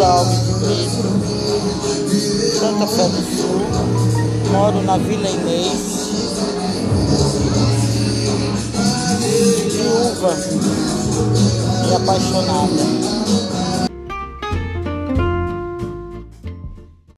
Arthur Alves de Santa Fé do Sul, moro na Vila Inês, viúva. E apaixonada.